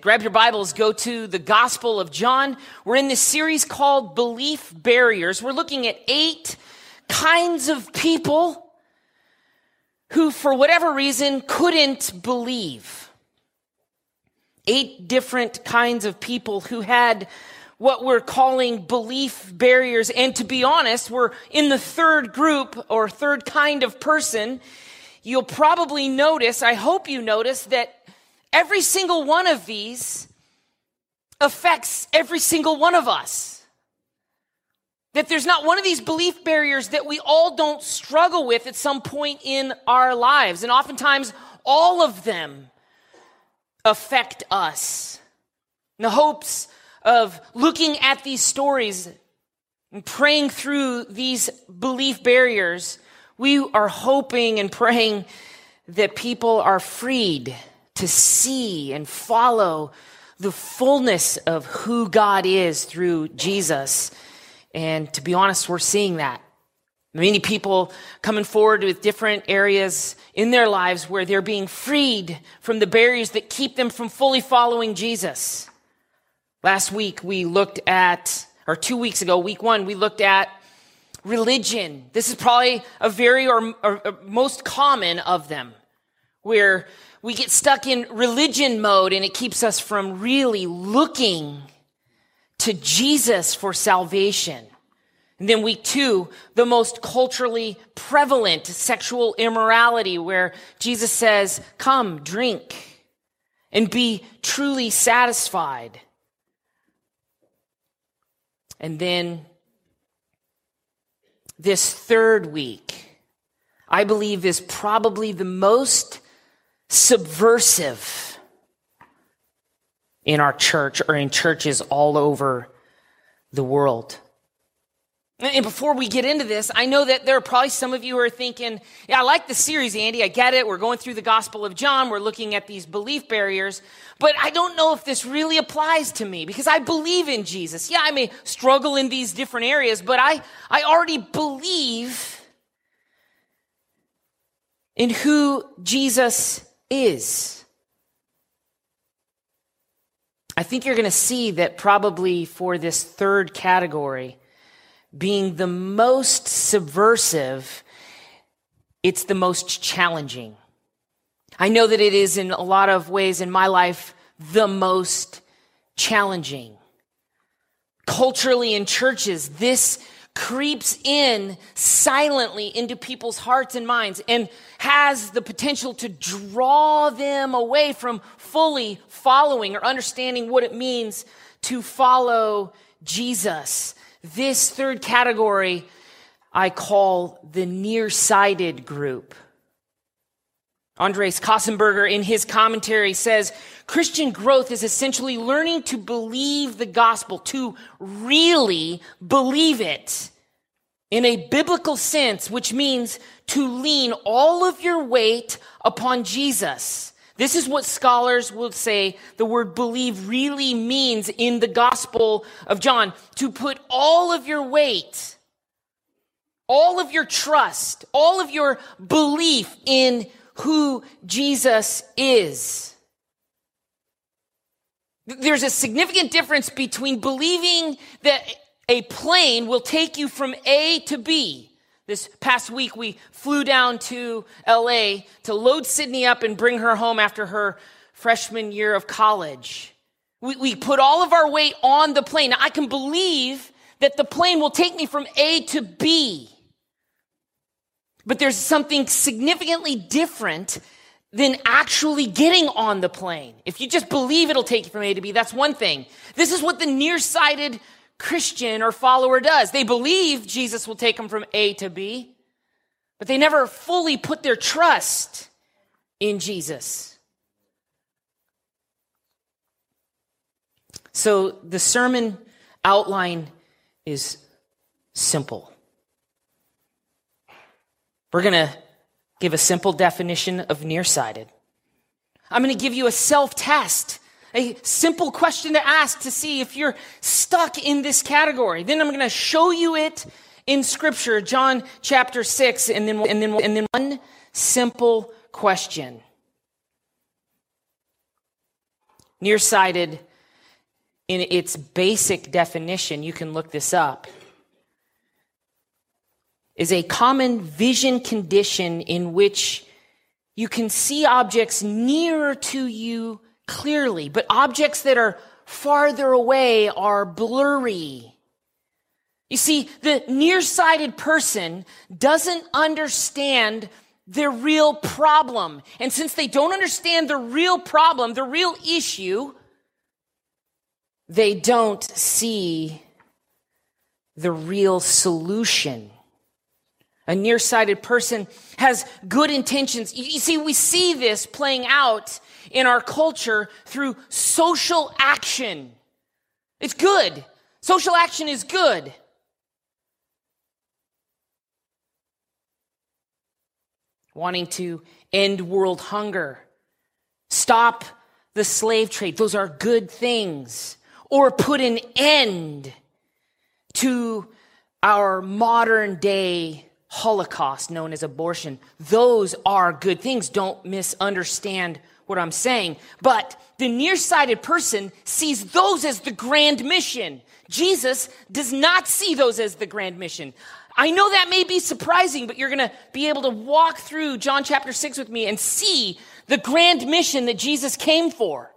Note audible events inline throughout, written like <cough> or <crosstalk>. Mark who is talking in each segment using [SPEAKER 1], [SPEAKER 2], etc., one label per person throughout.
[SPEAKER 1] Grab your Bibles, go to the Gospel of John. We're in this series called Belief Barriers. We're looking at eight kinds of people who, for whatever reason, couldn't believe. Eight different kinds of people who had what we're calling belief barriers. And to be honest, we're in the third group or third kind of person. You'll probably notice, I hope you notice that Every single one of these affects every single one of us. That there's not one of these belief barriers that we all don't struggle with at some point in our lives. And oftentimes, all of them affect us. In the hopes of looking at these stories and praying through these belief barriers, we are hoping and praying that people are freed to see and follow the fullness of who God is through Jesus. And to be honest, we're seeing that. Many people coming forward with different areas in their lives where they're being freed from the barriers that keep them from fully following Jesus. Last week we looked at, or two weeks ago, week one, we looked at religion. This is probably a very or, or, or most common of them, where we get stuck in religion mode and it keeps us from really looking to Jesus for salvation. And then week two, the most culturally prevalent sexual immorality where Jesus says, come, drink and be truly satisfied. And then this third week, I believe is probably the most subversive in our church or in churches all over the world. And before we get into this, I know that there are probably some of you who are thinking, yeah, I like the series, Andy. I get it. We're going through the Gospel of John. We're looking at these belief barriers. But I don't know if this really applies to me because I believe in Jesus. Yeah, I may struggle in these different areas, but I, I already believe in who Jesus is. I think you're going to see that probably for this third category, being the most subversive, it's the most challenging. I know that it is in a lot of ways in my life the most challenging. Culturally in churches, this creeps in silently into people's hearts and minds and has the potential to draw them away from fully following or understanding what it means to follow Jesus. This third category I call the nearsighted group. Andres Köstenberger in his commentary says, Christian growth is essentially learning to believe the gospel, to really believe it in a biblical sense, which means to lean all of your weight upon Jesus. This is what scholars will say the word believe really means in the gospel of John. To put all of your weight, all of your trust, all of your belief in who Jesus is. There's a significant difference between believing that a plane will take you from A to B. This past week, we flew down to LA to load Sydney up and bring her home after her freshman year of college. We, we put all of our weight on the plane. Now, I can believe that the plane will take me from A to B. But there's something significantly different than actually getting on the plane. If you just believe it'll take you from A to B, that's one thing. This is what the nearsighted Christian or follower does. They believe Jesus will take them from A to B, but they never fully put their trust in Jesus. So the sermon outline is simple. We're going to give a simple definition of nearsighted. I'm going to give you a self test, a simple question to ask to see if you're stuck in this category. Then I'm going to show you it in scripture, John chapter 6, and then, and then, and then one simple question. Nearsighted, in its basic definition, you can look this up, is a common vision condition in which you can see objects nearer to you clearly, but objects that are farther away are blurry. You see, the nearsighted person doesn't understand their real problem. And since they don't understand the real problem, the real issue, they don't see the real solution. A nearsighted person has good intentions. You see, we see this playing out in our culture through social action. It's good. Social action is good. Wanting to end world hunger, stop the slave trade. Those are good things. Or put an end to our modern day Holocaust known as abortion. Those are good things. Don't misunderstand what I'm saying. But the nearsighted person sees those as the grand mission. Jesus does not see those as the grand mission. I know that may be surprising, but you're going to be able to walk through John chapter 6 with me and see the grand mission that Jesus came for.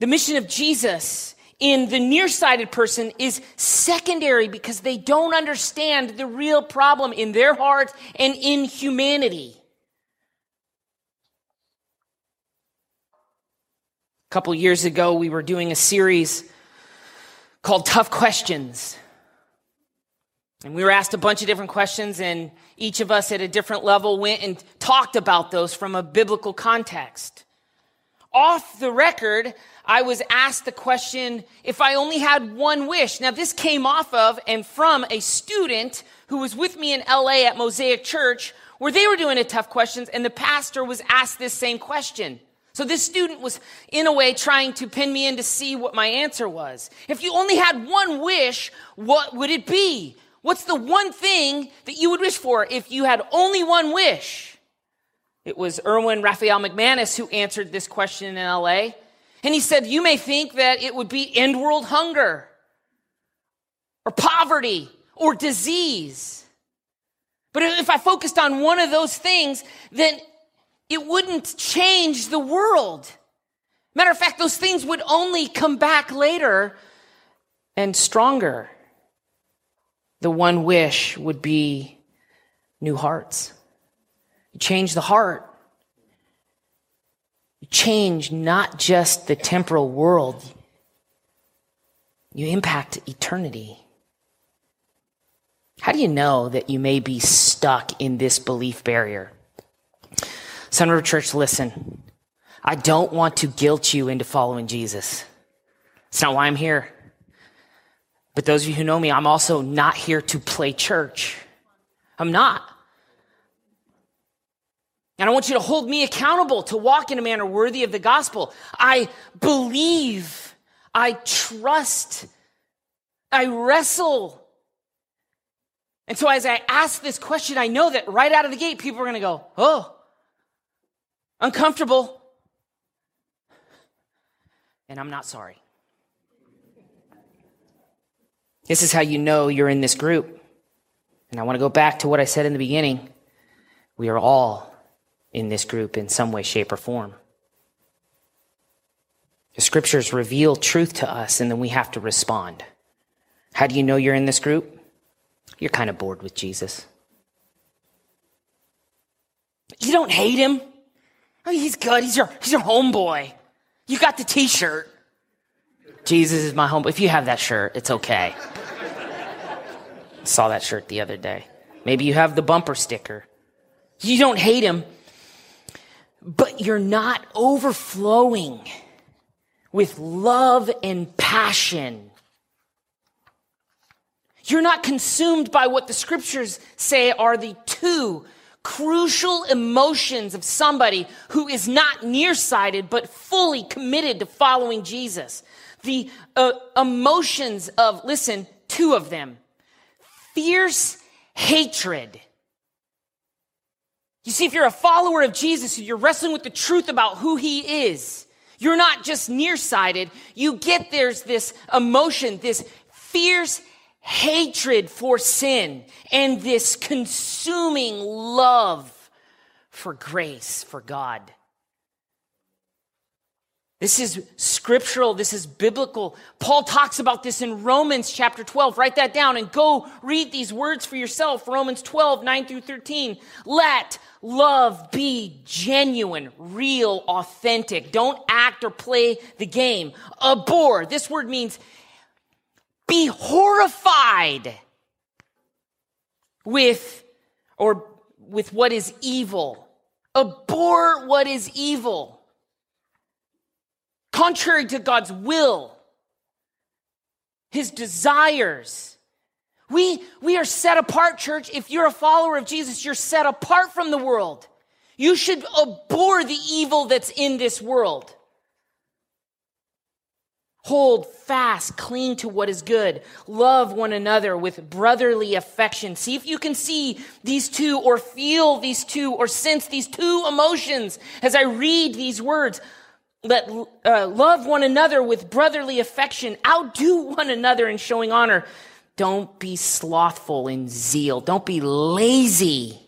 [SPEAKER 1] The mission of Jesus in the nearsighted person is secondary because they don't understand the real problem in their heart and in humanity. A couple years ago, we were doing a series called Tough Questions. And we were asked a bunch of different questions, and each of us at a different level went and talked about those from a biblical context. Off the record, I was asked the question if I only had one wish. Now, this came off of and from a student who was with me in LA at Mosaic Church where they were doing a tough questions and the pastor was asked this same question. So this student was in a way trying to pin me in to see what my answer was. If you only had one wish, what would it be? What's the one thing that you would wish for if you had only one wish? It was Erwin Raphael McManus who answered this question in LA. And he said, You may think that it would be end world hunger or poverty or disease. But if I focused on one of those things, then it wouldn't change the world. Matter of fact, those things would only come back later and stronger. The one wish would be new hearts. You change the heart, change not just the temporal world, you impact eternity. How do you know that you may be stuck in this belief barrier? Sunriver Church, listen. I don't want to guilt you into following Jesus. It's not why I'm here. But those of you who know me, I'm also not here to play church. I'm not. And I want you to hold me accountable to walk in a manner worthy of the gospel. I believe, I trust, I wrestle. And so as I ask this question, I know that right out of the gate, people are going to go, oh, uncomfortable. And I'm not sorry. This is how you know you're in this group. And I want to go back to what I said in the beginning. We are all in this group in some way, shape, or form. The scriptures reveal truth to us, and then we have to respond. How do you know you're in this group? You're kind of bored with Jesus. You don't hate him. Oh, he's good. He's your, he's your homeboy. You got the t shirt. Jesus is my homeboy. If you have that shirt, it's okay. Saw that shirt the other day. Maybe you have the bumper sticker. You don't hate him but you're not overflowing with love and passion. You're not consumed by what the scriptures say are the two crucial emotions of somebody who is not nearsighted but fully committed to following Jesus. The uh, emotions of, listen, two of them fierce hatred You see, if you're a follower of Jesus, and you're wrestling with the truth about who he is. You're not just nearsighted. You get there's this emotion, this fierce hatred for sin, and this consuming love for grace, for God. This is scriptural. This is biblical. Paul talks about this in Romans chapter 12. Write that down and go read these words for yourself. Romans 12, 9 through 13. Let love be genuine, real, authentic. Don't act or play the game. Abhor. This word means be horrified with or with what is evil. Abhor what is evil contrary to God's will, his desires. We, we are set apart, church. If you're a follower of Jesus, you're set apart from the world. You should abhor the evil that's in this world. Hold fast, cling to what is good. Love one another with brotherly affection. See if you can see these two or feel these two or sense these two emotions as I read these words. Let uh, love one another with brotherly affection. Outdo one another in showing honor. Don't be slothful in zeal. Don't be lazy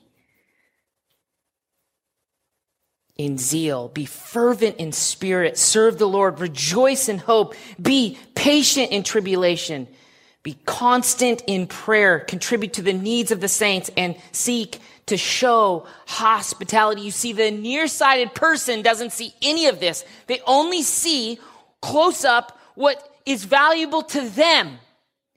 [SPEAKER 1] in zeal. Be fervent in spirit. Serve the Lord. Rejoice in hope. Be patient in tribulation. Be constant in prayer. Contribute to the needs of the saints and seek to show hospitality. You see, the nearsighted person doesn't see any of this. They only see close up what is valuable to them.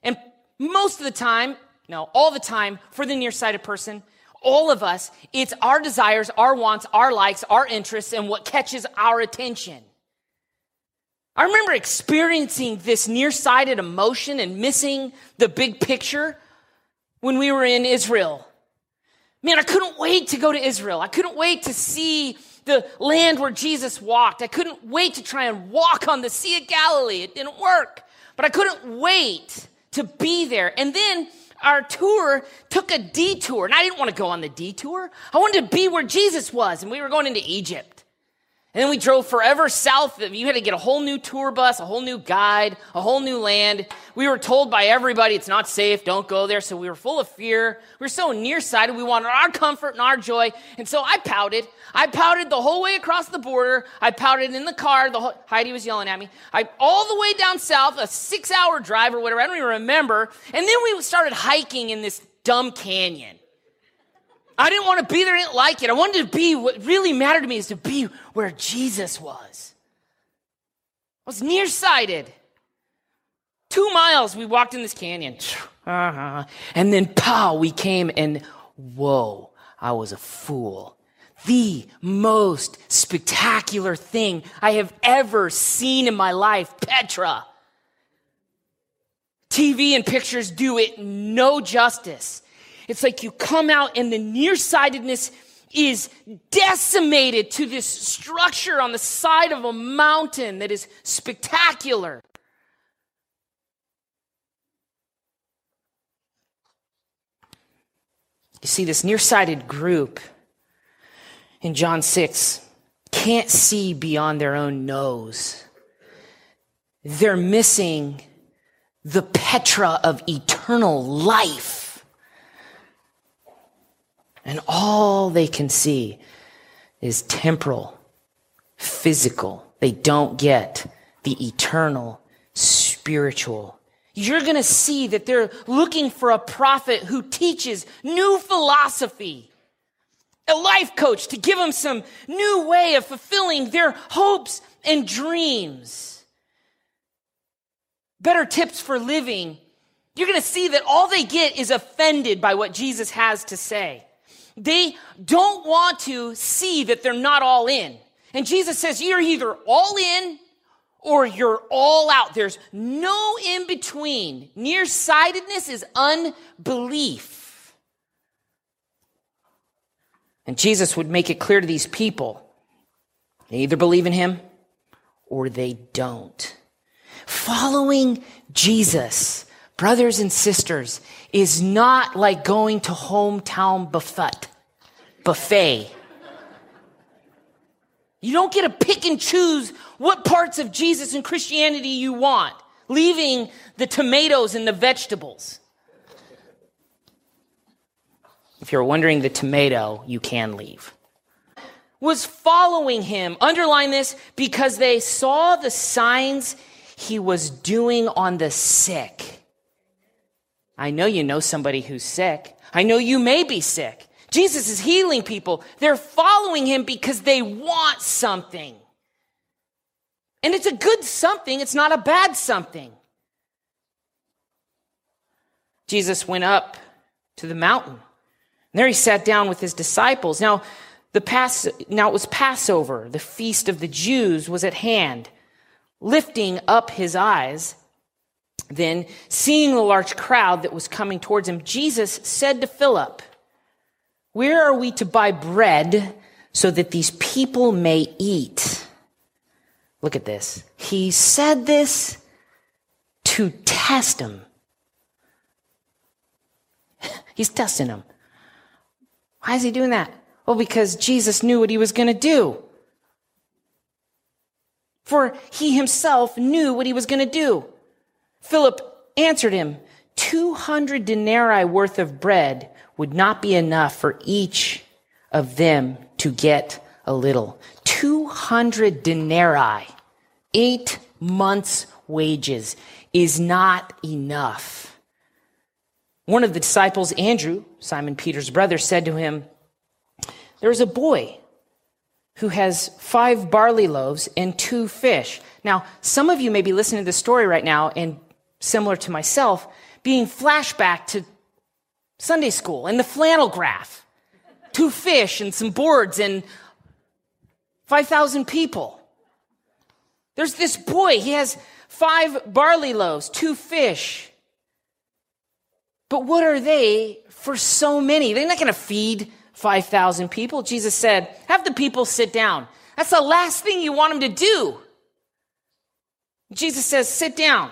[SPEAKER 1] And most of the time, no, all the time, for the nearsighted person, all of us, it's our desires, our wants, our likes, our interests, and what catches our attention. I remember experiencing this nearsighted emotion and missing the big picture when we were in Israel. Man, I couldn't wait to go to Israel. I couldn't wait to see the land where Jesus walked. I couldn't wait to try and walk on the Sea of Galilee. It didn't work, but I couldn't wait to be there. And then our tour took a detour, and I didn't want to go on the detour. I wanted to be where Jesus was, and we were going into Egypt. And then we drove forever south. You had to get a whole new tour bus, a whole new guide, a whole new land. We were told by everybody it's not safe, don't go there. So we were full of fear. We were so nearsighted. We wanted our comfort and our joy. And so I pouted. I pouted the whole way across the border. I pouted in the car. The whole, Heidi was yelling at me. I all the way down south, a six hour drive or whatever. I don't even remember. And then we started hiking in this dumb canyon. I didn't want to be there. I didn't like it. I wanted to be, what really mattered to me is to be where Jesus was. I was nearsighted. Two miles, we walked in this canyon. Uh-huh. And then, pow, we came and whoa, I was a fool. The most spectacular thing I have ever seen in my life, Petra. TV and pictures do it no justice. It's like you come out and the nearsightedness is decimated to this structure on the side of a mountain that is spectacular. You see, this nearsighted group in John 6 can't see beyond their own nose. They're missing the Petra of eternal life. And all they can see is temporal, physical. They don't get the eternal, spiritual. You're going to see that they're looking for a prophet who teaches new philosophy, a life coach to give them some new way of fulfilling their hopes and dreams. Better tips for living. You're going to see that all they get is offended by what Jesus has to say. They don't want to see that they're not all in. And Jesus says, you're either all in or you're all out. There's no in between. Nearsightedness is unbelief. And Jesus would make it clear to these people they either believe in him or they don't. Following Jesus, brothers and sisters, is not like going to hometown buffet. buffet. You don't get to pick and choose what parts of Jesus and Christianity you want, leaving the tomatoes and the vegetables. If you're wondering the tomato, you can leave. Was following him. Underline this because they saw the signs he was doing on the sick. I know you know somebody who's sick. I know you may be sick. Jesus is healing people. They're following him because they want something. And it's a good something, it's not a bad something. Jesus went up to the mountain. And there he sat down with his disciples. Now, the Pass, now it was Passover. The feast of the Jews was at hand. Lifting up his eyes, then seeing the large crowd that was coming towards him, Jesus said to Philip, where are we to buy bread so that these people may eat? Look at this. He said this to test him. <laughs> He's testing him. Why is he doing that? Well, because Jesus knew what he was going to do. For he himself knew what he was going to do. Philip answered him, 200 denarii worth of bread would not be enough for each of them to get a little. 200 denarii, eight months' wages, is not enough. One of the disciples, Andrew, Simon Peter's brother, said to him, There's a boy who has five barley loaves and two fish. Now, some of you may be listening to this story right now, and similar to myself, being flashback to Sunday school and the flannel graph, two fish and some boards and 5,000 people. There's this boy, he has five barley loaves, two fish. But what are they for so many? They're not going to feed 5,000 people. Jesus said, Have the people sit down. That's the last thing you want them to do. Jesus says, Sit down.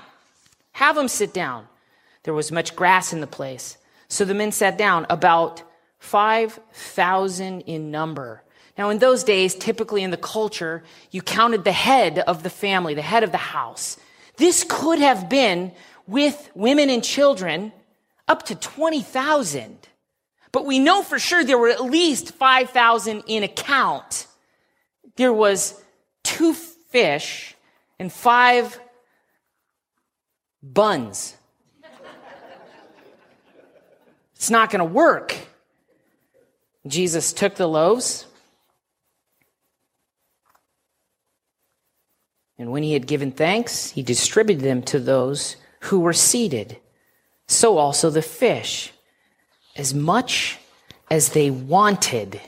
[SPEAKER 1] Have them sit down. There was much grass in the place. So the men sat down, about 5,000 in number. Now, in those days, typically in the culture, you counted the head of the family, the head of the house. This could have been, with women and children, up to 20,000. But we know for sure there were at least 5,000 in account. There was two fish and five buns. It's not going to work. Jesus took the loaves, and when he had given thanks, he distributed them to those who were seated. So also the fish, as much as they wanted.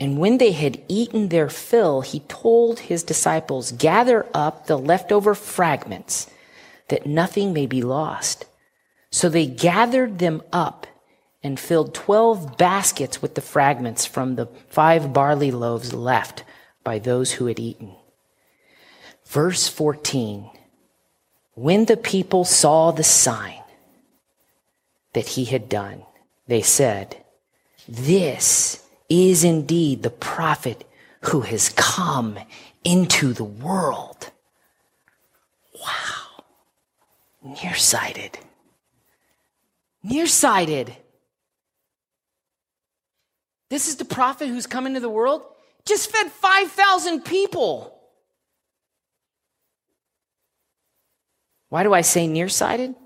[SPEAKER 1] And when they had eaten their fill, he told his disciples, Gather up the leftover fragments, that nothing may be lost. So they gathered them up and filled 12 baskets with the fragments from the five barley loaves left by those who had eaten. Verse 14 When the people saw the sign that he had done, they said, This is indeed the prophet who has come into the world. Wow. Nearsighted nearsighted. This is the prophet who's come into the world, just fed 5,000 people. Why do I say nearsighted?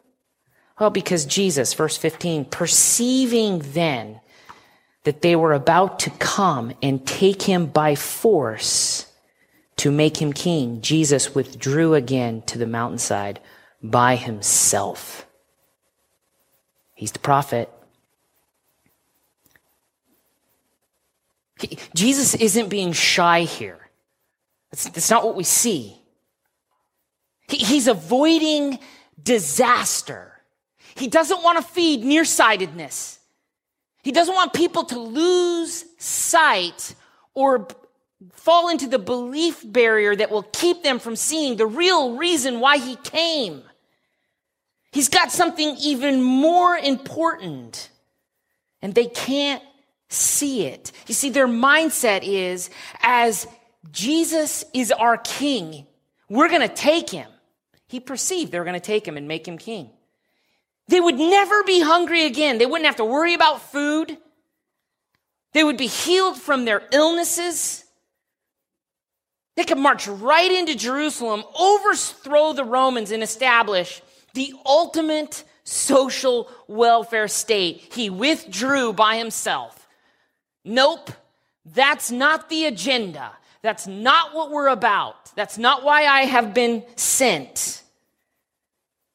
[SPEAKER 1] Well, because Jesus, verse 15, perceiving then that they were about to come and take him by force to make him king, Jesus withdrew again to the mountainside by himself. He's the prophet. He, Jesus isn't being shy here. That's, that's not what we see. He, he's avoiding disaster. He doesn't want to feed nearsightedness. He doesn't want people to lose sight or fall into the belief barrier that will keep them from seeing the real reason why he came. He's got something even more important. and they can't see it. You see, their mindset is as Jesus is our king, we're going to take him. He perceived they were going to take him and make him king. They would never be hungry again. They wouldn't have to worry about food. They would be healed from their illnesses. They could march right into Jerusalem, overthrow the Romans, and establish the ultimate social welfare state. He withdrew by himself. Nope, that's not the agenda. That's not what we're about. That's not why I have been sent.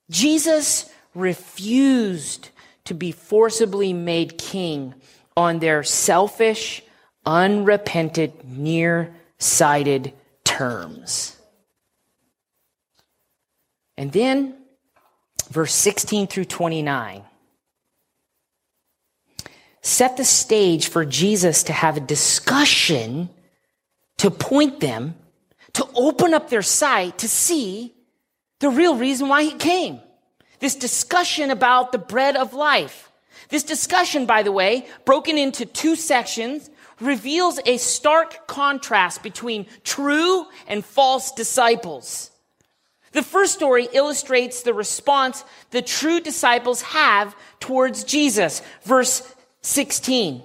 [SPEAKER 1] Jesus refused to be forcibly made king on their selfish, unrepentant, near-sighted terms. And then, verse 16 through 29 set the stage for Jesus to have a discussion to point them, to open up their sight to see the real reason why he came. This discussion about the bread of life. This discussion, by the way, broken into two sections, reveals a stark contrast between true and false disciples. The first story illustrates the response the true disciples have towards Jesus. Verse 16.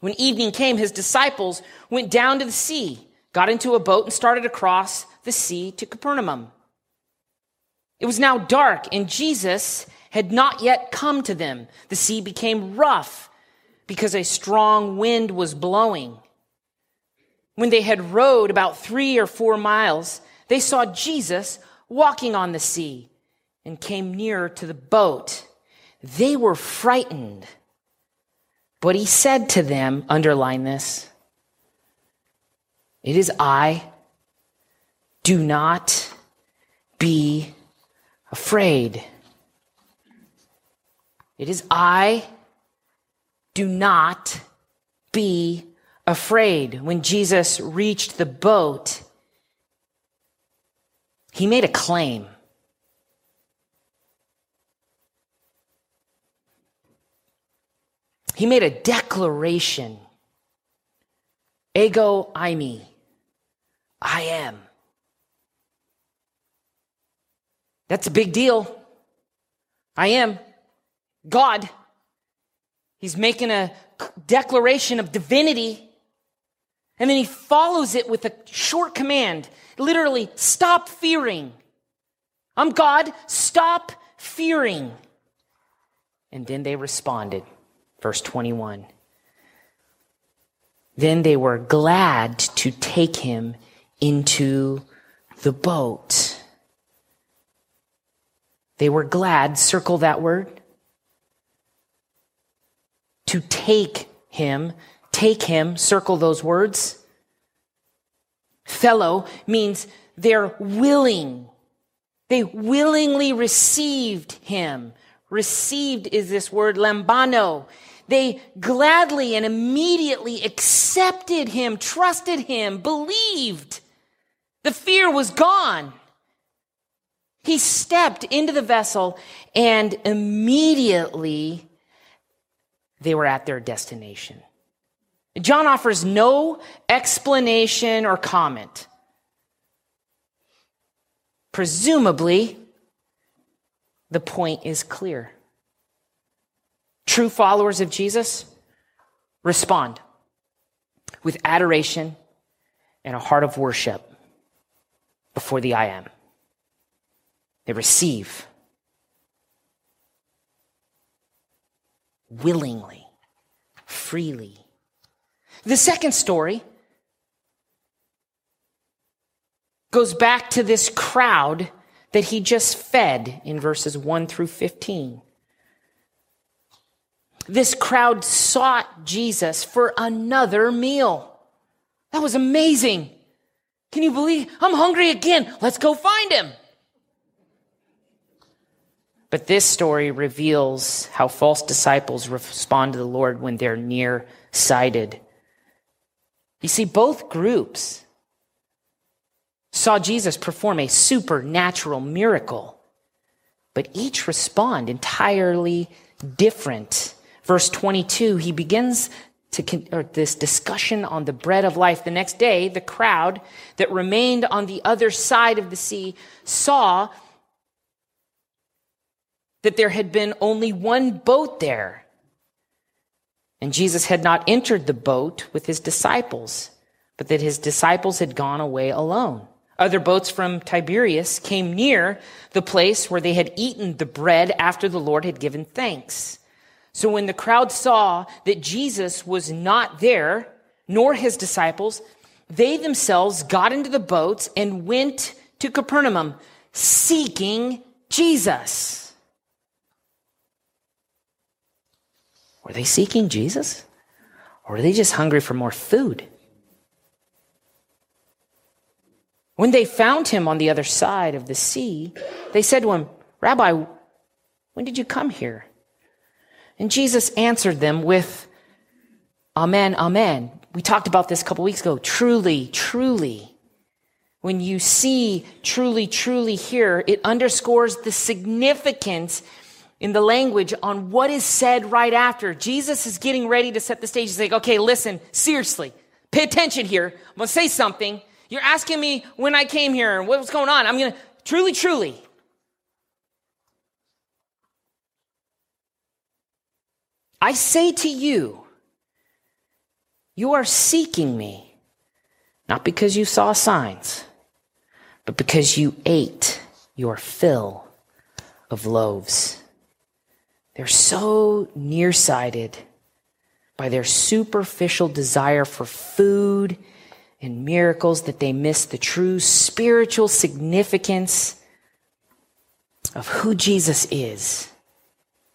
[SPEAKER 1] When evening came, his disciples went down to the sea, got into a boat, and started across the sea to Capernaum. It was now dark, and Jesus had not yet come to them. The sea became rough because a strong wind was blowing. When they had rowed about three or four miles, they saw Jesus walking on the sea and came nearer to the boat. They were frightened. But he said to them, underline this, it is I. Do not be afraid. It is I. Do not be afraid. When Jesus reached the boat, he made a claim. He made a declaration. Ego eimi. I am. That's a big deal. I am. God. He's making a declaration of divinity. And then he follows it with a short command literally, stop fearing. I'm God, stop fearing. And then they responded. Verse 21. Then they were glad to take him into the boat. They were glad, circle that word, to take him, take him, circle those words. Fellow means they're willing. They willingly received him. Received is this word lambano. They gladly and immediately accepted him, trusted him, believed. The fear was gone. He stepped into the vessel and immediately they were at their destination. John offers no explanation or comment. Presumably, the point is clear. True followers of Jesus respond with adoration and a heart of worship before the I am. They receive willingly, freely. The second story goes back to this crowd that he just fed in verses 1 through 15. This crowd sought Jesus for another meal. That was amazing. Can you believe? I'm hungry again. Let's go find him. But this story reveals how false disciples respond to the Lord when they're near-sighted. You see, both groups saw Jesus perform a supernatural miracle, but each respond entirely different Verse 22, he begins to or this discussion on the bread of life. The next day, the crowd that remained on the other side of the sea saw that there had been only one boat there. And Jesus had not entered the boat with his disciples, but that his disciples had gone away alone. Other boats from Tiberias came near the place where they had eaten the bread after the Lord had given thanks. So when the crowd saw that Jesus was not there, nor his disciples, they themselves got into the boats and went to Capernaum seeking Jesus. Were they seeking Jesus? Or were they just hungry for more food? When they found him on the other side of the sea, they said to him, Rabbi, when did you come here? And Jesus answered them with, Amen, Amen. We talked about this a couple weeks ago. Truly, truly. When you see truly, truly here, it underscores the significance in the language on what is said right after. Jesus is getting ready to set the stage. He's like, okay, listen, seriously, pay attention here. I'm going to say something. You're asking me when I came here and what was going on. I'm going to, truly, truly, I say to you, you are seeking me, not because you saw signs, but because you ate your fill of loaves. They're so nearsighted by their superficial desire for food and miracles that they miss the true spiritual significance of who Jesus is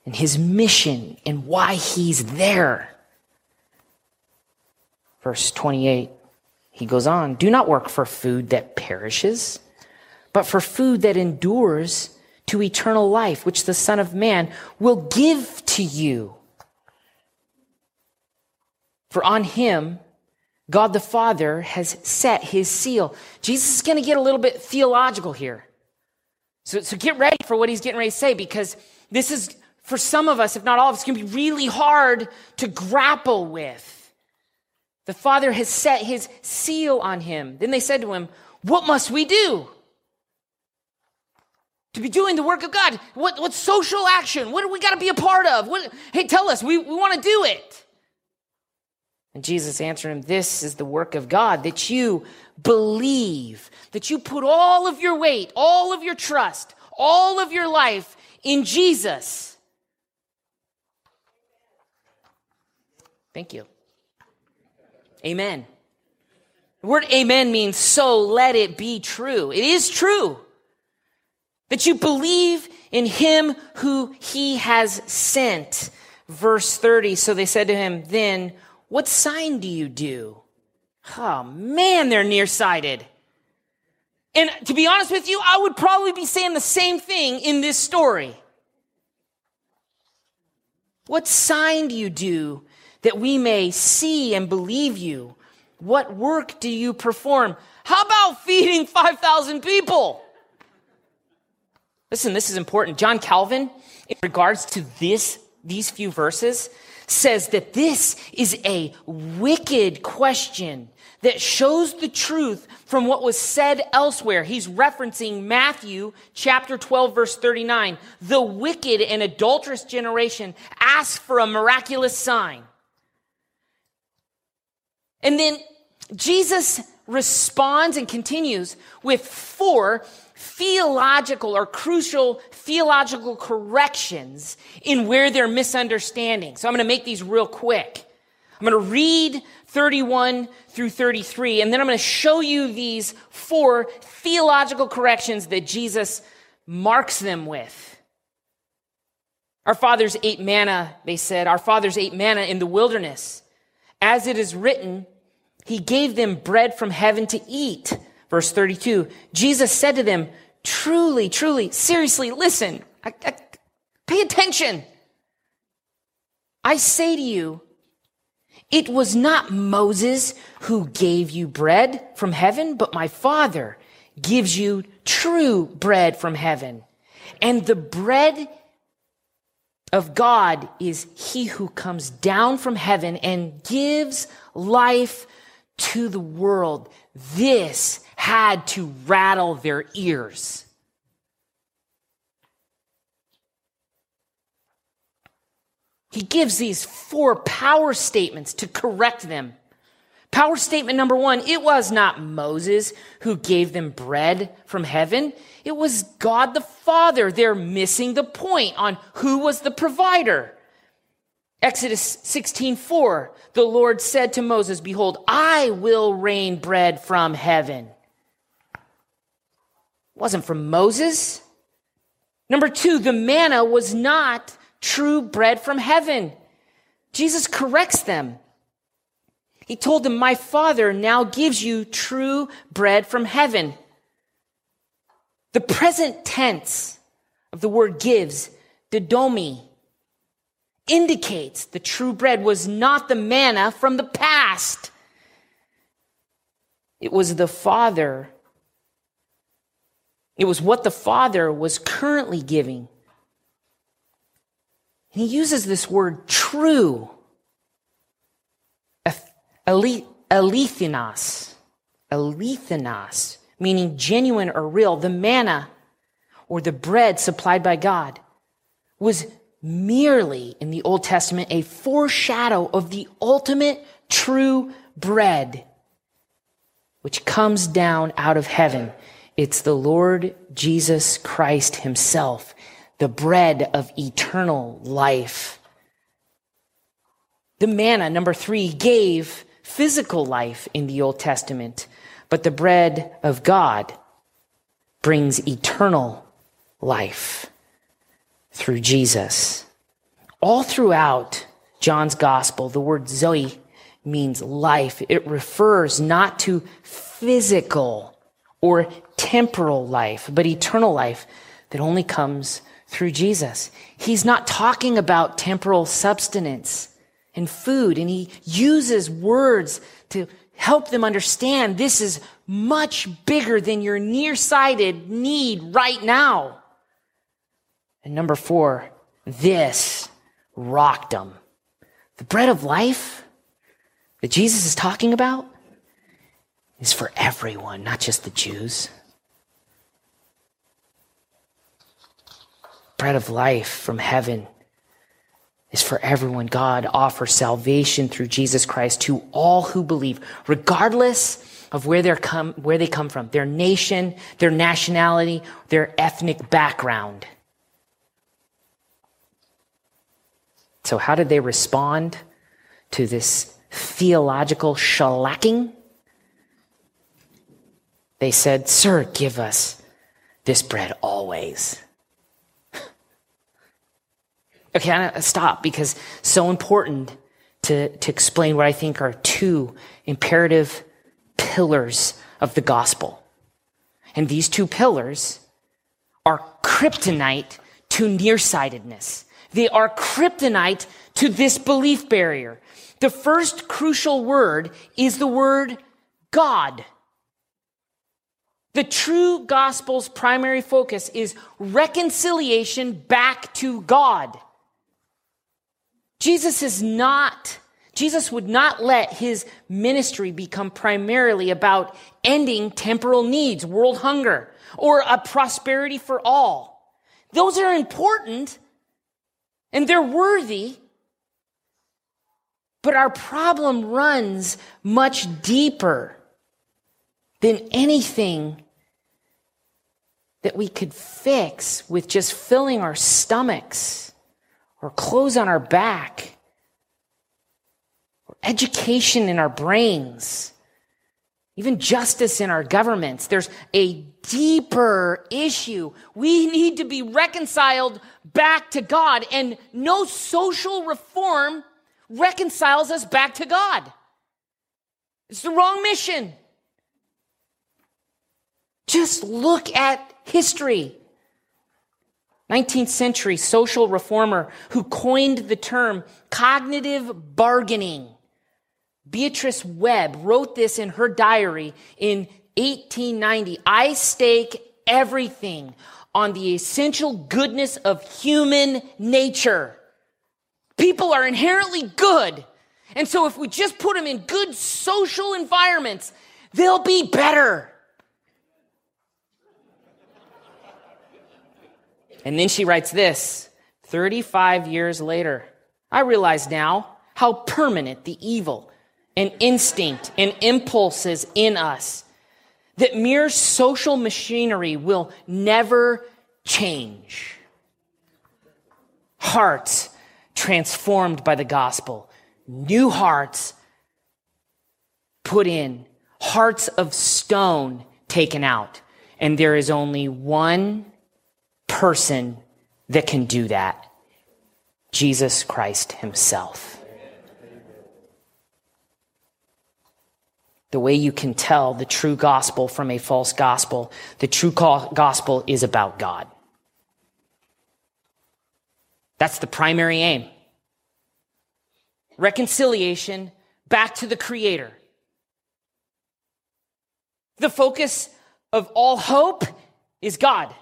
[SPEAKER 1] and his mission and why he's there. Verse 28, he goes on Do not work for food that perishes, but for food that endures to eternal life, which the Son of Man will give to you. For on him, God the Father has set his seal. Jesus is going to get a little bit theological here. So, so get ready for what he's getting ready to say because this is for some of us, if not all of us, going to be really hard to grapple with. The Father has set his seal on him. Then they said to him, What must we do? To be doing the work of God. What, what social action? What do we got to be a part of? What, hey, tell us, we, we want to do it. And Jesus answered him, This is the work of God, that you believe, that you put all of your weight, all of your trust, all of your life in Jesus Thank you. Amen. The word amen means so let it be true. It is true that you believe in him who he has sent. Verse 30. So they said to him, then what sign do you do? Oh man, they're nearsighted. And to be honest with you, I would probably be saying the same thing in this story. What sign do you do that we may see and believe you. What work do you perform? How about feeding 5,000 people? Listen, this is important. John Calvin, in regards to this, these few verses, says that this is a wicked question that shows the truth from what was said elsewhere. He's referencing Matthew chapter 12 verse 39. The wicked and adulterous generation asks for a miraculous sign. And then Jesus responds and continues with four theological or crucial theological corrections in where they're misunderstanding. So I'm going to make these real quick. I'm going to read 31 through 33, and then I'm going to show you these four theological corrections that Jesus marks them with. Our fathers ate manna, they said. Our fathers ate manna in the wilderness. As it is written, he gave them bread from heaven to eat. Verse 32. Jesus said to them, truly, truly, seriously, listen, I, I, pay attention. I say to you, it was not Moses who gave you bread from heaven, but my Father gives you true bread from heaven. And the bread of God is he who comes down from heaven and gives life to the world. This had to rattle their ears. He gives these four power statements to correct them. Power statement number one, it was not Moses who gave them bread from heaven. It was God the Father. They're missing the point on who was the provider. Exodus 16, 4, the Lord said to Moses, Behold, I will rain bread from heaven. Wasn't from Moses. Number two, the manna was not true bread from heaven. Jesus corrects them. He told them, My Father now gives you true bread from heaven. The present tense of the word gives, didomi, indicates the true bread was not the manna from the past. It was the Father. It was what the Father was currently giving. And He uses this word true, alethinos, alethinos, meaning genuine or real. The manna or the bread supplied by God was merely in the Old Testament a foreshadow of the ultimate true bread, which comes down out of heaven. It's the Lord Jesus Christ himself the bread of eternal life. The manna, number three, gave physical life in the Old Testament, but the bread of God brings eternal life through Jesus. All throughout John's gospel, the word Zoe means life. It refers not to physical or temporal life, but eternal life that only comes through Jesus. He's not talking about temporal substance and food, and he uses words to help them understand this is much bigger than your nearsighted need right now. And number four, this rocked them. The bread of life that Jesus is talking about is for everyone, not just the Jews. Bread of life from heaven is for everyone. God offers salvation through Jesus Christ to all who believe, regardless of where they come, where they come from, their nation, their nationality, their ethnic background. So how did they respond to this theological shellacking? They said, Sir, give us this bread always. Okay, I'm gonna stop because so important to, to explain what I think are two imperative pillars of the gospel. And these two pillars are kryptonite to nearsightedness. They are kryptonite to this belief barrier. The first crucial word is the word God. The true gospel's primary focus is reconciliation back to God. Jesus is not, Jesus would not let his ministry become primarily about ending temporal needs, world hunger, or a prosperity for all. Those are important and they're worthy. But our problem runs much deeper than anything that we could fix with just filling our stomachs or clothes on our back, or education in our brains, even justice in our governments. There's a deeper issue. We need to be reconciled back to God, and no social reform reconciles us back to God. It's the wrong mission. Just look at history. 19th century social reformer who coined the term collective bargaining. Beatrice Webb wrote this in her diary in 1890. I stake everything on the essential goodness of human nature. People are inherently good. And so if we just put them in good social environments, they'll be better. And then she writes this 35 years later. I realize now how permanent the evil and instinct and impulses in us that mere social machinery will never change. Hearts transformed by the gospel, new hearts put in, hearts of stone taken out. And there is only one person that can do that Jesus Christ Himself. The way you can tell the true gospel from a false gospel, the true gospel is about God. That's the primary aim. Reconciliation back to the Creator. The focus of all hope is God.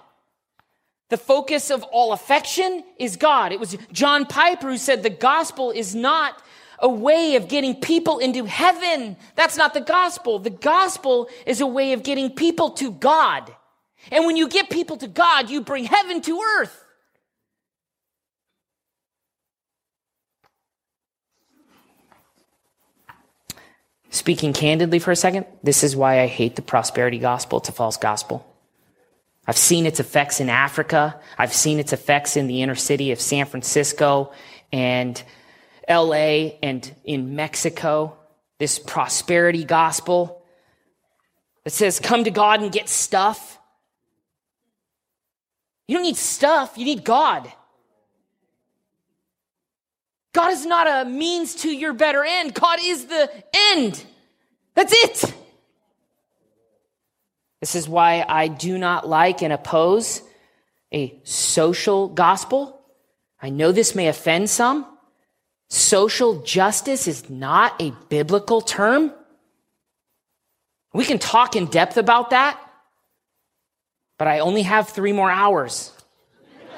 [SPEAKER 1] The focus of all affection is God. It was John Piper who said the gospel is not a way of getting people into heaven. That's not the gospel. The gospel is a way of getting people to God. And when you get people to God, you bring heaven to earth. Speaking candidly for a second, this is why I hate the prosperity gospel. It's a false gospel. I've seen its effects in Africa. I've seen its effects in the inner city of San Francisco and LA and in Mexico. This prosperity gospel that says, come to God and get stuff. You don't need stuff, you need God. God is not a means to your better end. God is the end. That's it. This is why I do not like and oppose a social gospel. I know this may offend some. Social justice is not a biblical term. We can talk in depth about that, but I only have three more hours. <laughs>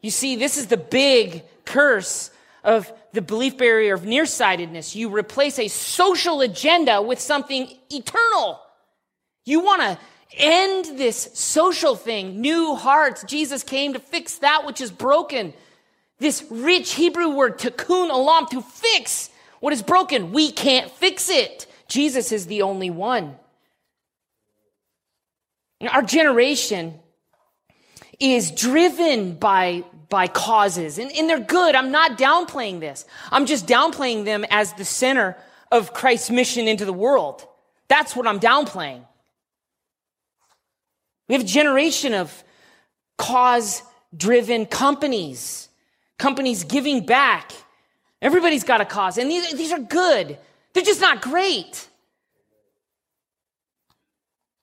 [SPEAKER 1] you see, this is the big curse of the belief barrier of nearsightedness. You replace a social agenda with something eternal. You want to end this social thing, new hearts. Jesus came to fix that which is broken. This rich Hebrew word, tikkun olam, to fix what is broken. We can't fix it. Jesus is the only one. Our generation is driven by by causes, and, and they're good. I'm not downplaying this. I'm just downplaying them as the center of Christ's mission into the world. That's what I'm downplaying. We have a generation of cause driven companies, companies giving back. Everybody's got a cause, and these, these are good. They're just not great.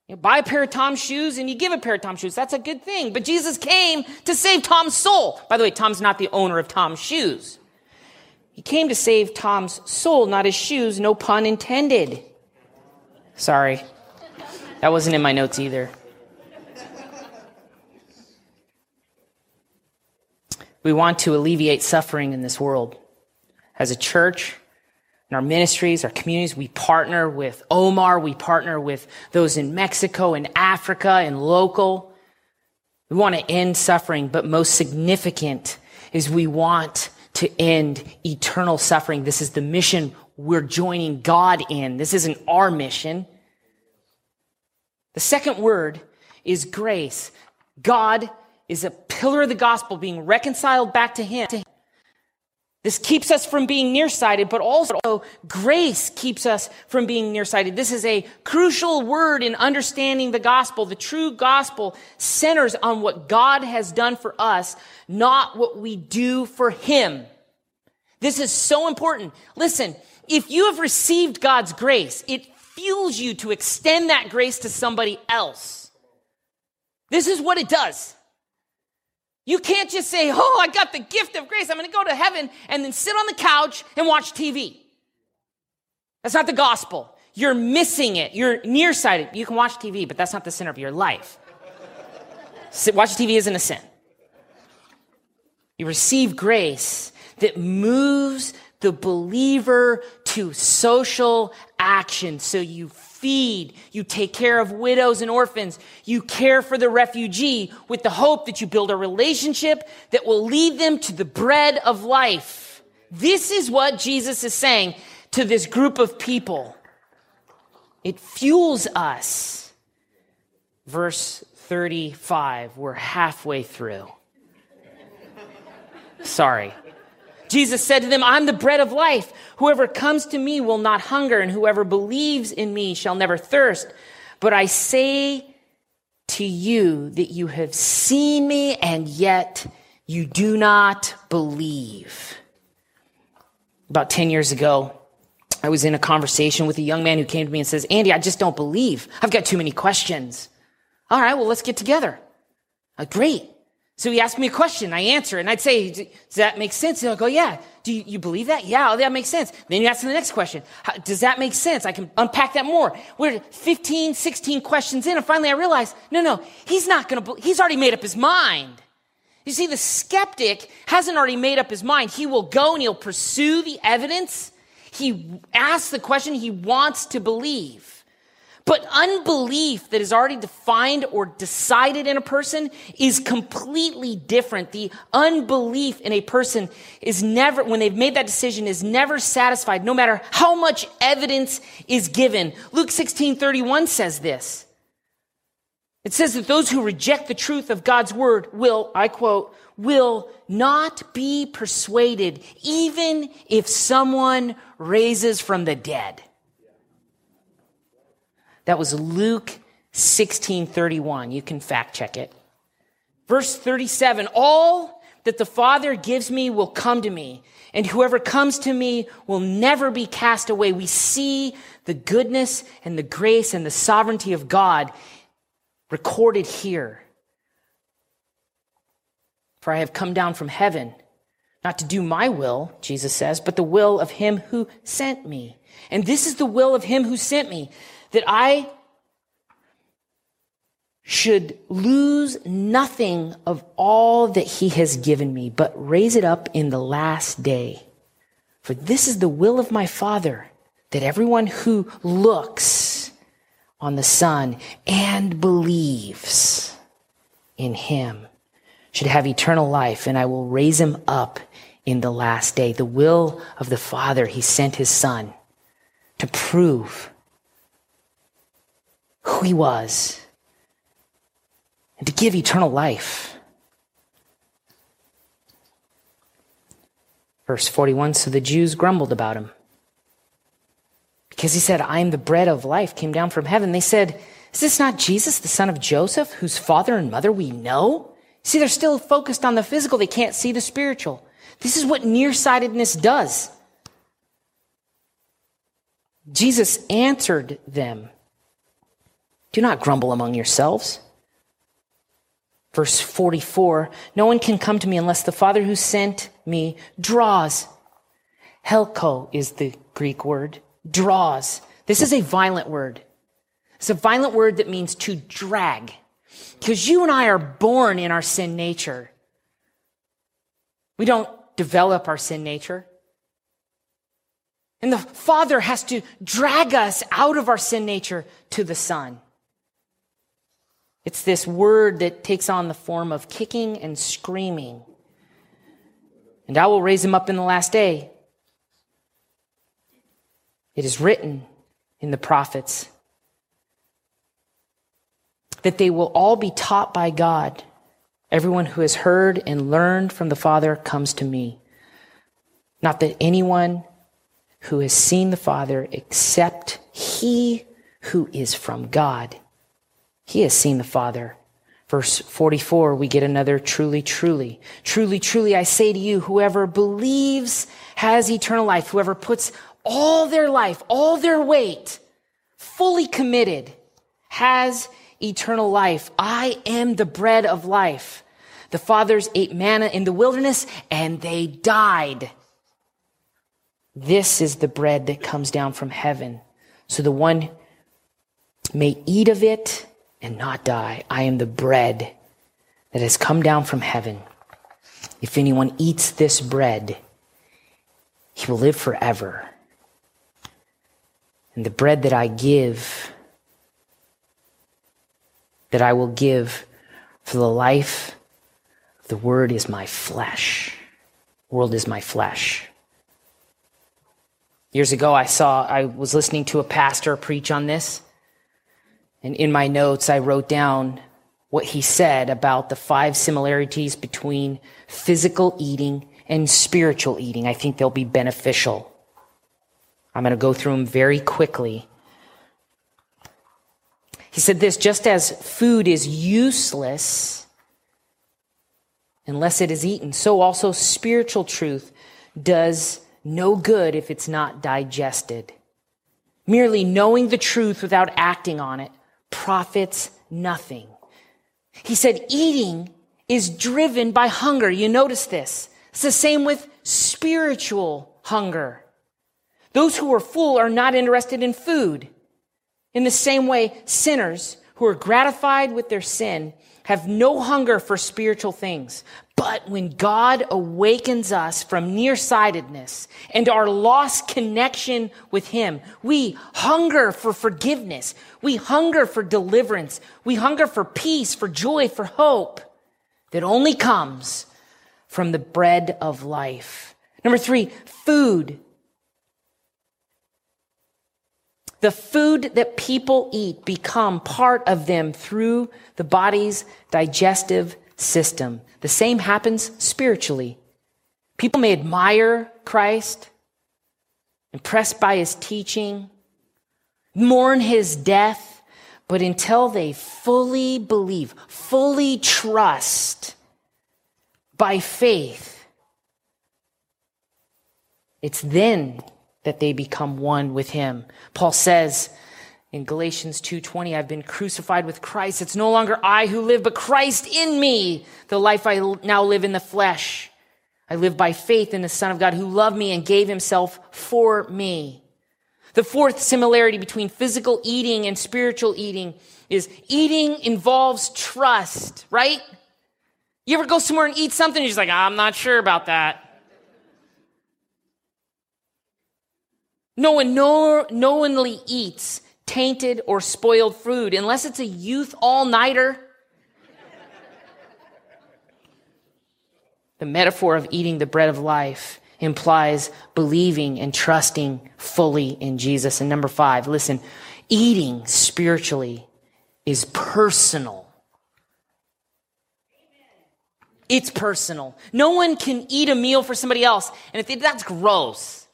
[SPEAKER 1] You buy a pair of Tom's shoes and you give a pair of Tom's shoes. That's a good thing. But Jesus came to save Tom's soul. By the way, Tom's not the owner of Tom's shoes. He came to save Tom's soul, not his shoes. No pun intended. Sorry. That wasn't in my notes either. We want to alleviate suffering in this world. As a church, in our ministries, our communities, we partner with Omar, we partner with those in Mexico and Africa and local. We want to end suffering, but most significant is we want to end eternal suffering. This is the mission we're joining God in. This isn't our mission. The second word is grace. God is a pillar of the gospel being reconciled back to Him. This keeps us from being nearsighted, but also grace keeps us from being nearsighted. This is a crucial word in understanding the gospel. The true gospel centers on what God has done for us, not what we do for Him. This is so important. Listen, if you have received God's grace, it fuels you to extend that grace to somebody else. This is what it does. You can't just say, Oh, I got the gift of grace. I'm going to go to heaven and then sit on the couch and watch TV. That's not the gospel. You're missing it. You're nearsighted. You can watch TV, but that's not the center of your life. Watching TV isn't a sin. You receive grace that moves the believer to social action. So you feed, you take care of widows and orphans, you care for the refugee with the hope that you build a relationship that will lead them to the bread of life. This is what Jesus is saying to this group of people. It fuels us. Verse 35, we're halfway through. Sorry. Jesus said to them, I'm the bread of life. Whoever comes to me will not hunger, and whoever believes in me shall never thirst. But I say to you that you have seen me, and yet you do not believe. About 10 years ago, I was in a conversation with a young man who came to me and says, Andy, I just don't believe. I've got too many questions. All right, well, let's get together. Great. So he asked me a question, I answer, and I'd say, does that make sense? And he'll go, yeah. Do you, you, believe that? Yeah, that makes sense. Then you ask him the next question. does that make sense? I can unpack that more. We're 15, 16 questions in, and finally I realize, no, no, he's not gonna, he's already made up his mind. You see, the skeptic hasn't already made up his mind. He will go and he'll pursue the evidence. He asks the question he wants to believe. But unbelief that is already defined or decided in a person is completely different. The unbelief in a person is never, when they've made that decision, is never satisfied, no matter how much evidence is given. Luke 16 31 says this. It says that those who reject the truth of God's word will, I quote, will not be persuaded, even if someone raises from the dead. That was Luke 16:31. You can fact check it. Verse 37, all that the Father gives me will come to me, and whoever comes to me will never be cast away. We see the goodness and the grace and the sovereignty of God recorded here. For I have come down from heaven, not to do my will, Jesus says, but the will of him who sent me. And this is the will of him who sent me, that I should lose nothing of all that he has given me, but raise it up in the last day. For this is the will of my Father, that everyone who looks on the Son and believes in him should have eternal life, and I will raise him up in the last day. The will of the Father, he sent his Son to prove who he was and to give eternal life. Verse 41 So the Jews grumbled about him because he said, I am the bread of life, came down from heaven. They said, Is this not Jesus, the son of Joseph, whose father and mother we know? See, they're still focused on the physical, they can't see the spiritual. This is what nearsightedness does. Jesus answered them do not grumble among yourselves. Verse 44 No one can come to me unless the Father who sent me draws. Helko is the Greek word. Draws. This is a violent word. It's a violent word that means to drag. Because you and I are born in our sin nature. We don't develop our sin nature. And the Father has to drag us out of our sin nature to the Son. It's this word that takes on the form of kicking and screaming. And I will raise him up in the last day. It is written in the prophets that they will all be taught by God. Everyone who has heard and learned from the Father comes to me. Not that anyone who has seen the Father except he who is from God he has seen the Father. Verse 44, we get another truly, truly. Truly, truly, I say to you, whoever believes has eternal life. Whoever puts all their life, all their weight, fully committed, has eternal life. I am the bread of life. The fathers ate manna in the wilderness and they died. This is the bread that comes down from heaven. So the one may eat of it and not die. I am the bread that has come down from heaven. If anyone eats this bread, he will live forever. And the bread that I give, that I will give for the life of the word is my flesh. World is my flesh. Years ago, I saw, I was listening to a pastor preach on this. And in my notes, I wrote down what he said about the five similarities between physical eating and spiritual eating. I think they'll be beneficial. I'm going to go through them very quickly. He said this just as food is useless unless it is eaten, so also spiritual truth does no good if it's not digested. Merely knowing the truth without acting on it profits nothing. He said eating is driven by hunger. You notice this. It's the same with spiritual hunger. Those who are full are not interested in food. In the same way, sinners who are gratified with their sin have no hunger for spiritual things. But when God awakens us from nearsightedness and our lost connection with Him, we hunger for forgiveness. We hunger for deliverance. We hunger for peace, for joy, for hope that only comes from the bread of life. Number three, food The food that people eat become part of them through the body's digestive system. The same happens spiritually. People may admire Christ, impressed by his teaching, mourn his death, but until they fully believe, fully trust by faith, it's then that they become one with him. Paul says in Galatians 2:20, I've been crucified with Christ. It's no longer I who live, but Christ in me. The life I now live in the flesh. I live by faith in the Son of God who loved me and gave himself for me. The fourth similarity between physical eating and spiritual eating is eating involves trust, right? You ever go somewhere and eat something, and you're just like, I'm not sure about that. No one no, knowingly eats tainted or spoiled food unless it's a youth all nighter. the metaphor of eating the bread of life implies believing and trusting fully in Jesus. And number five, listen, eating spiritually is personal. It's personal. No one can eat a meal for somebody else. And if they, that's gross.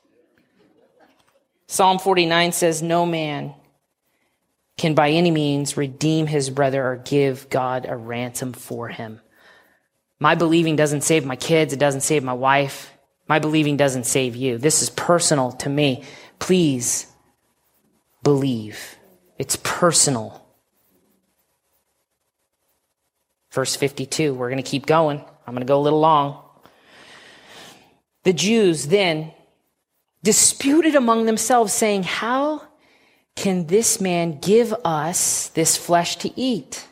[SPEAKER 1] Psalm 49 says, No man can by any means redeem his brother or give God a ransom for him. My believing doesn't save my kids, it doesn't save my wife. My believing doesn't save you. This is personal to me. Please believe. It's personal. Verse 52, we're going to keep going. I'm going to go a little long. The Jews then disputed among themselves, saying, How can this man give us this flesh to eat?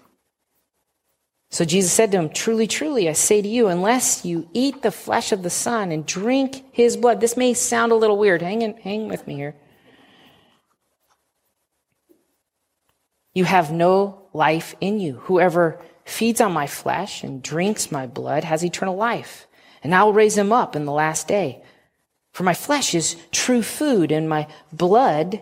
[SPEAKER 1] So Jesus said to him, Truly, truly, I say to you, unless you eat the flesh of the Son and drink his blood, this may sound a little weird. Hang, in, hang with me here. You have no life in you. Whoever feeds on my flesh and drinks my blood has eternal life, and I will raise him up in the last day. For my flesh is true food, and my blood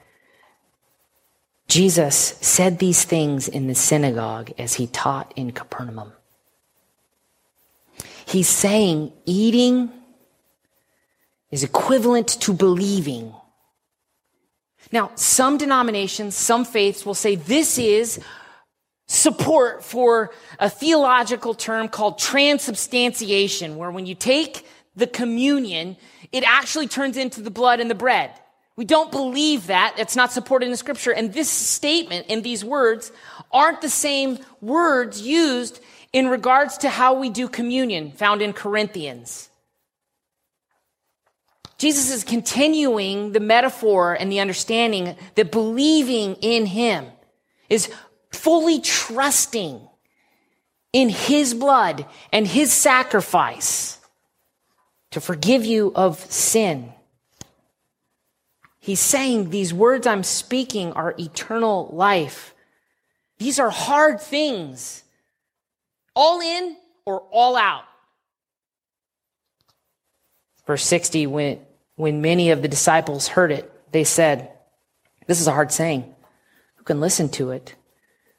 [SPEAKER 1] Jesus said these things in the synagogue as he taught in Capernaum. He's saying eating is equivalent to believing. Now, some denominations, some faiths will say this is support for a theological term called transubstantiation, where when you take the communion, it actually turns into the blood and the bread. We don't believe that. It's not supported in scripture. And this statement and these words aren't the same words used in regards to how we do communion found in Corinthians. Jesus is continuing the metaphor and the understanding that believing in him is fully trusting in his blood and his sacrifice to forgive you of sin. He's saying these words I'm speaking are eternal life. These are hard things. All in or all out. Verse 60, when when many of the disciples heard it, they said, This is a hard saying. Who can listen to it?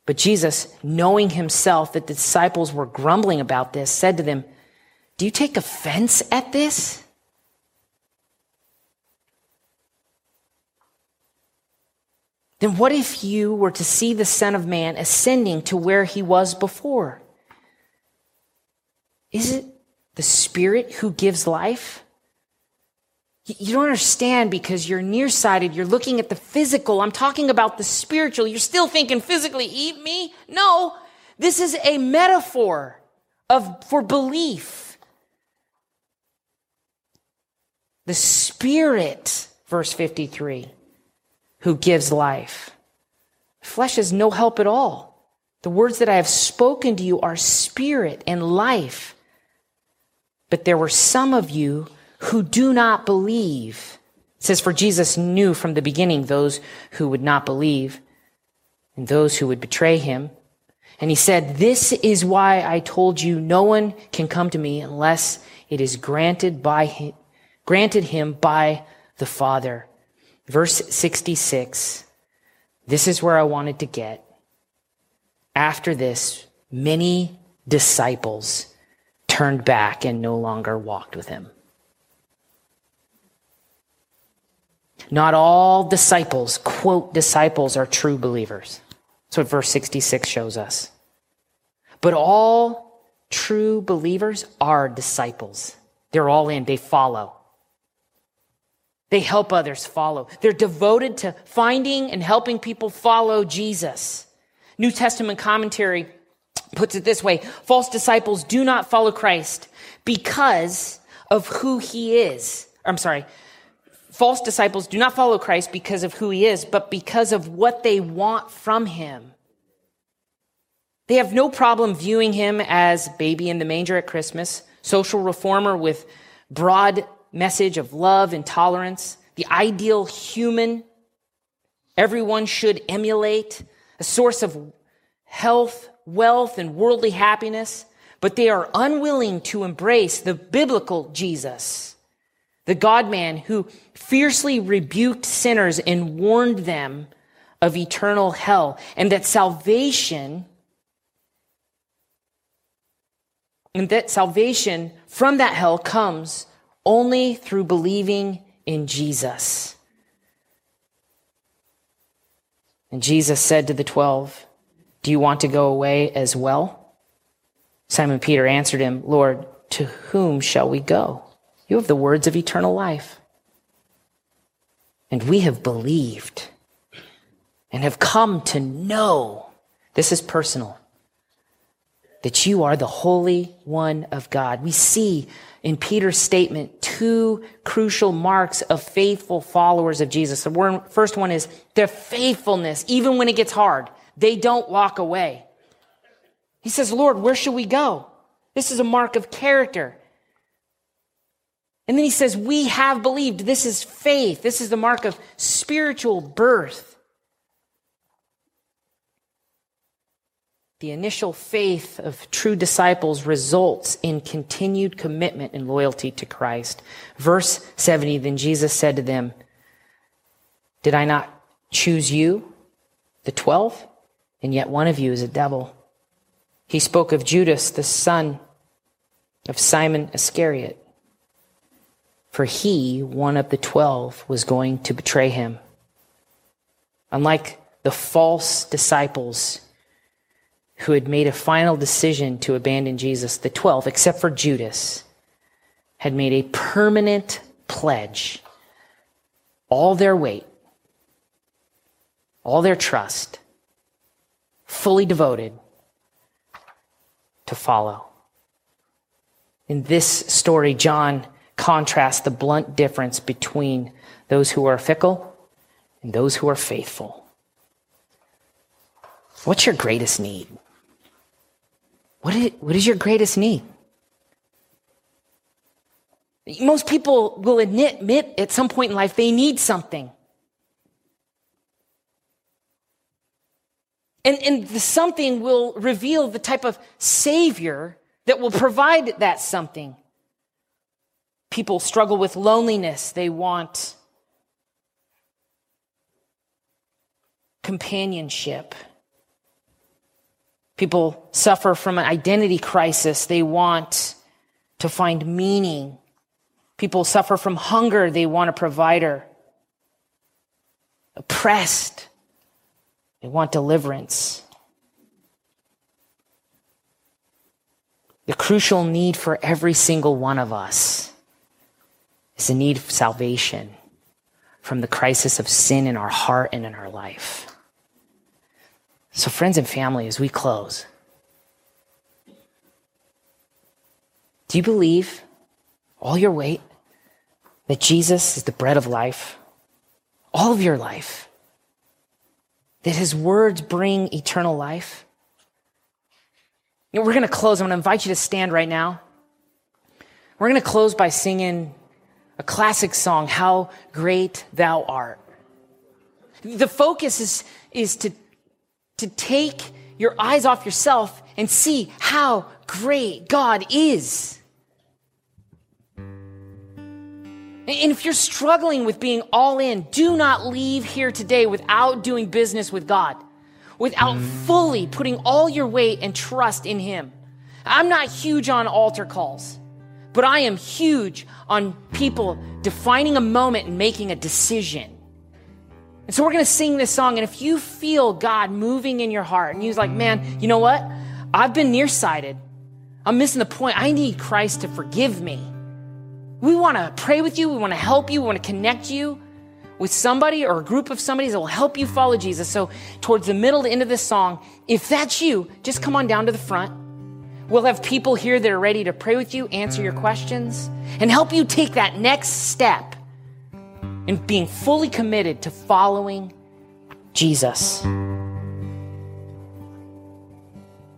[SPEAKER 1] But Jesus, knowing himself that the disciples were grumbling about this, said to them, Do you take offense at this? Then what if you were to see the Son of Man ascending to where he was before? Is it the Spirit who gives life? You don't understand because you're nearsighted. You're looking at the physical. I'm talking about the spiritual. You're still thinking physically, eat me? No, this is a metaphor of, for belief. The spirit, verse 53, who gives life. Flesh has no help at all. The words that I have spoken to you are spirit and life. But there were some of you who do not believe. It says, For Jesus knew from the beginning those who would not believe and those who would betray him. And he said, This is why I told you no one can come to me unless it is granted by him, granted him by the Father. Verse 66. This is where I wanted to get. After this, many disciples turned back and no longer walked with him. Not all disciples, quote, disciples are true believers. That's what verse 66 shows us. But all true believers are disciples. They're all in, they follow. They help others follow. They're devoted to finding and helping people follow Jesus. New Testament commentary puts it this way false disciples do not follow Christ because of who he is. I'm sorry, false disciples do not follow Christ because of who he is, but because of what they want from him. They have no problem viewing him as baby in the manger at Christmas, social reformer with broad message of love and tolerance, the ideal human everyone should emulate, a source of health, wealth, and worldly happiness, but they are unwilling to embrace the biblical Jesus the God man who fiercely rebuked sinners and warned them of eternal hell, and that salvation, and that salvation from that hell comes only through believing in Jesus. And Jesus said to the twelve, Do you want to go away as well? Simon Peter answered him, Lord, to whom shall we go? You have the words of eternal life. And we have believed and have come to know, this is personal, that you are the Holy One of God. We see in Peter's statement two crucial marks of faithful followers of Jesus. The first one is their faithfulness, even when it gets hard. They don't walk away. He says, Lord, where should we go? This is a mark of character. And then he says, We have believed. This is faith. This is the mark of spiritual birth. The initial faith of true disciples results in continued commitment and loyalty to Christ. Verse 70 Then Jesus said to them, Did I not choose you, the twelve? And yet one of you is a devil. He spoke of Judas, the son of Simon Iscariot for he, one of the twelve, was going to betray him. Unlike the false disciples who had made a final decision to abandon Jesus, the twelve, except for Judas, had made a permanent pledge, all their weight, all their trust, fully devoted to follow. In this story, John contrasts the blunt difference between those who are fickle and those who are faithful. What's your greatest need? What is, what is your greatest need? Most people will admit, admit at some point in life they need something. And, and the something will reveal the type of savior that will provide that something. People struggle with loneliness. They want companionship. People suffer from an identity crisis. They want to find meaning. People suffer from hunger. They want a provider. Oppressed. They want deliverance. The crucial need for every single one of us is the need of salvation from the crisis of sin in our heart and in our life. So, friends and family, as we close, do you believe all your weight that Jesus is the bread of life? All of your life? That his words bring eternal life? You know, we're going to close. I'm going to invite you to stand right now. We're going to close by singing a classic song, How Great Thou Art. The focus is, is to, to take your eyes off yourself and see how great God is. And if you're struggling with being all in, do not leave here today without doing business with God without fully putting all your weight and trust in Him. I'm not huge on altar calls, but I am huge on people defining a moment and making a decision. And so we're going to sing this song. And if you feel God moving in your heart and you're like, man, you know what? I've been nearsighted. I'm missing the point. I need Christ to forgive me. We want to pray with you. We want to help you. We want to connect you with somebody or a group of somebody that will help you follow Jesus. So, towards the middle, the end of this song, if that's you, just come on down to the front. We'll have people here that are ready to pray with you, answer your questions, and help you take that next step in being fully committed to following Jesus. I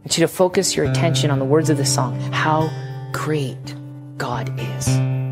[SPEAKER 1] want you to focus your attention on the words of this song How great God is.